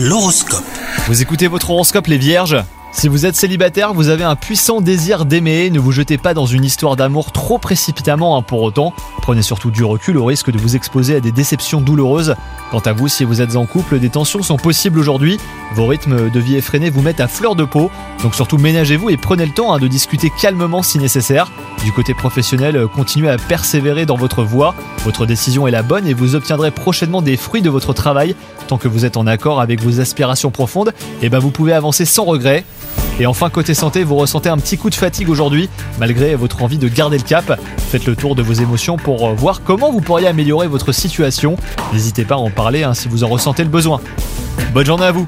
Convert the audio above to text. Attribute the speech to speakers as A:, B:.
A: L'horoscope.
B: Vous écoutez votre horoscope les vierges? Si vous êtes célibataire, vous avez un puissant désir d'aimer, ne vous jetez pas dans une histoire d'amour trop précipitamment hein, pour autant. Prenez surtout du recul au risque de vous exposer à des déceptions douloureuses. Quant à vous, si vous êtes en couple, des tensions sont possibles aujourd'hui. Vos rythmes de vie effrénés vous mettent à fleur de peau, donc surtout ménagez-vous et prenez le temps hein, de discuter calmement si nécessaire. Du côté professionnel, continuez à persévérer dans votre voie. Votre décision est la bonne et vous obtiendrez prochainement des fruits de votre travail. Tant que vous êtes en accord avec vos aspirations profondes, eh ben vous pouvez avancer sans regret. Et enfin, côté santé, vous ressentez un petit coup de fatigue aujourd'hui, malgré votre envie de garder le cap. Faites le tour de vos émotions pour euh, voir comment vous pourriez améliorer votre situation. N'hésitez pas à en parler hein, si vous en ressentez le besoin. Bonne journée à vous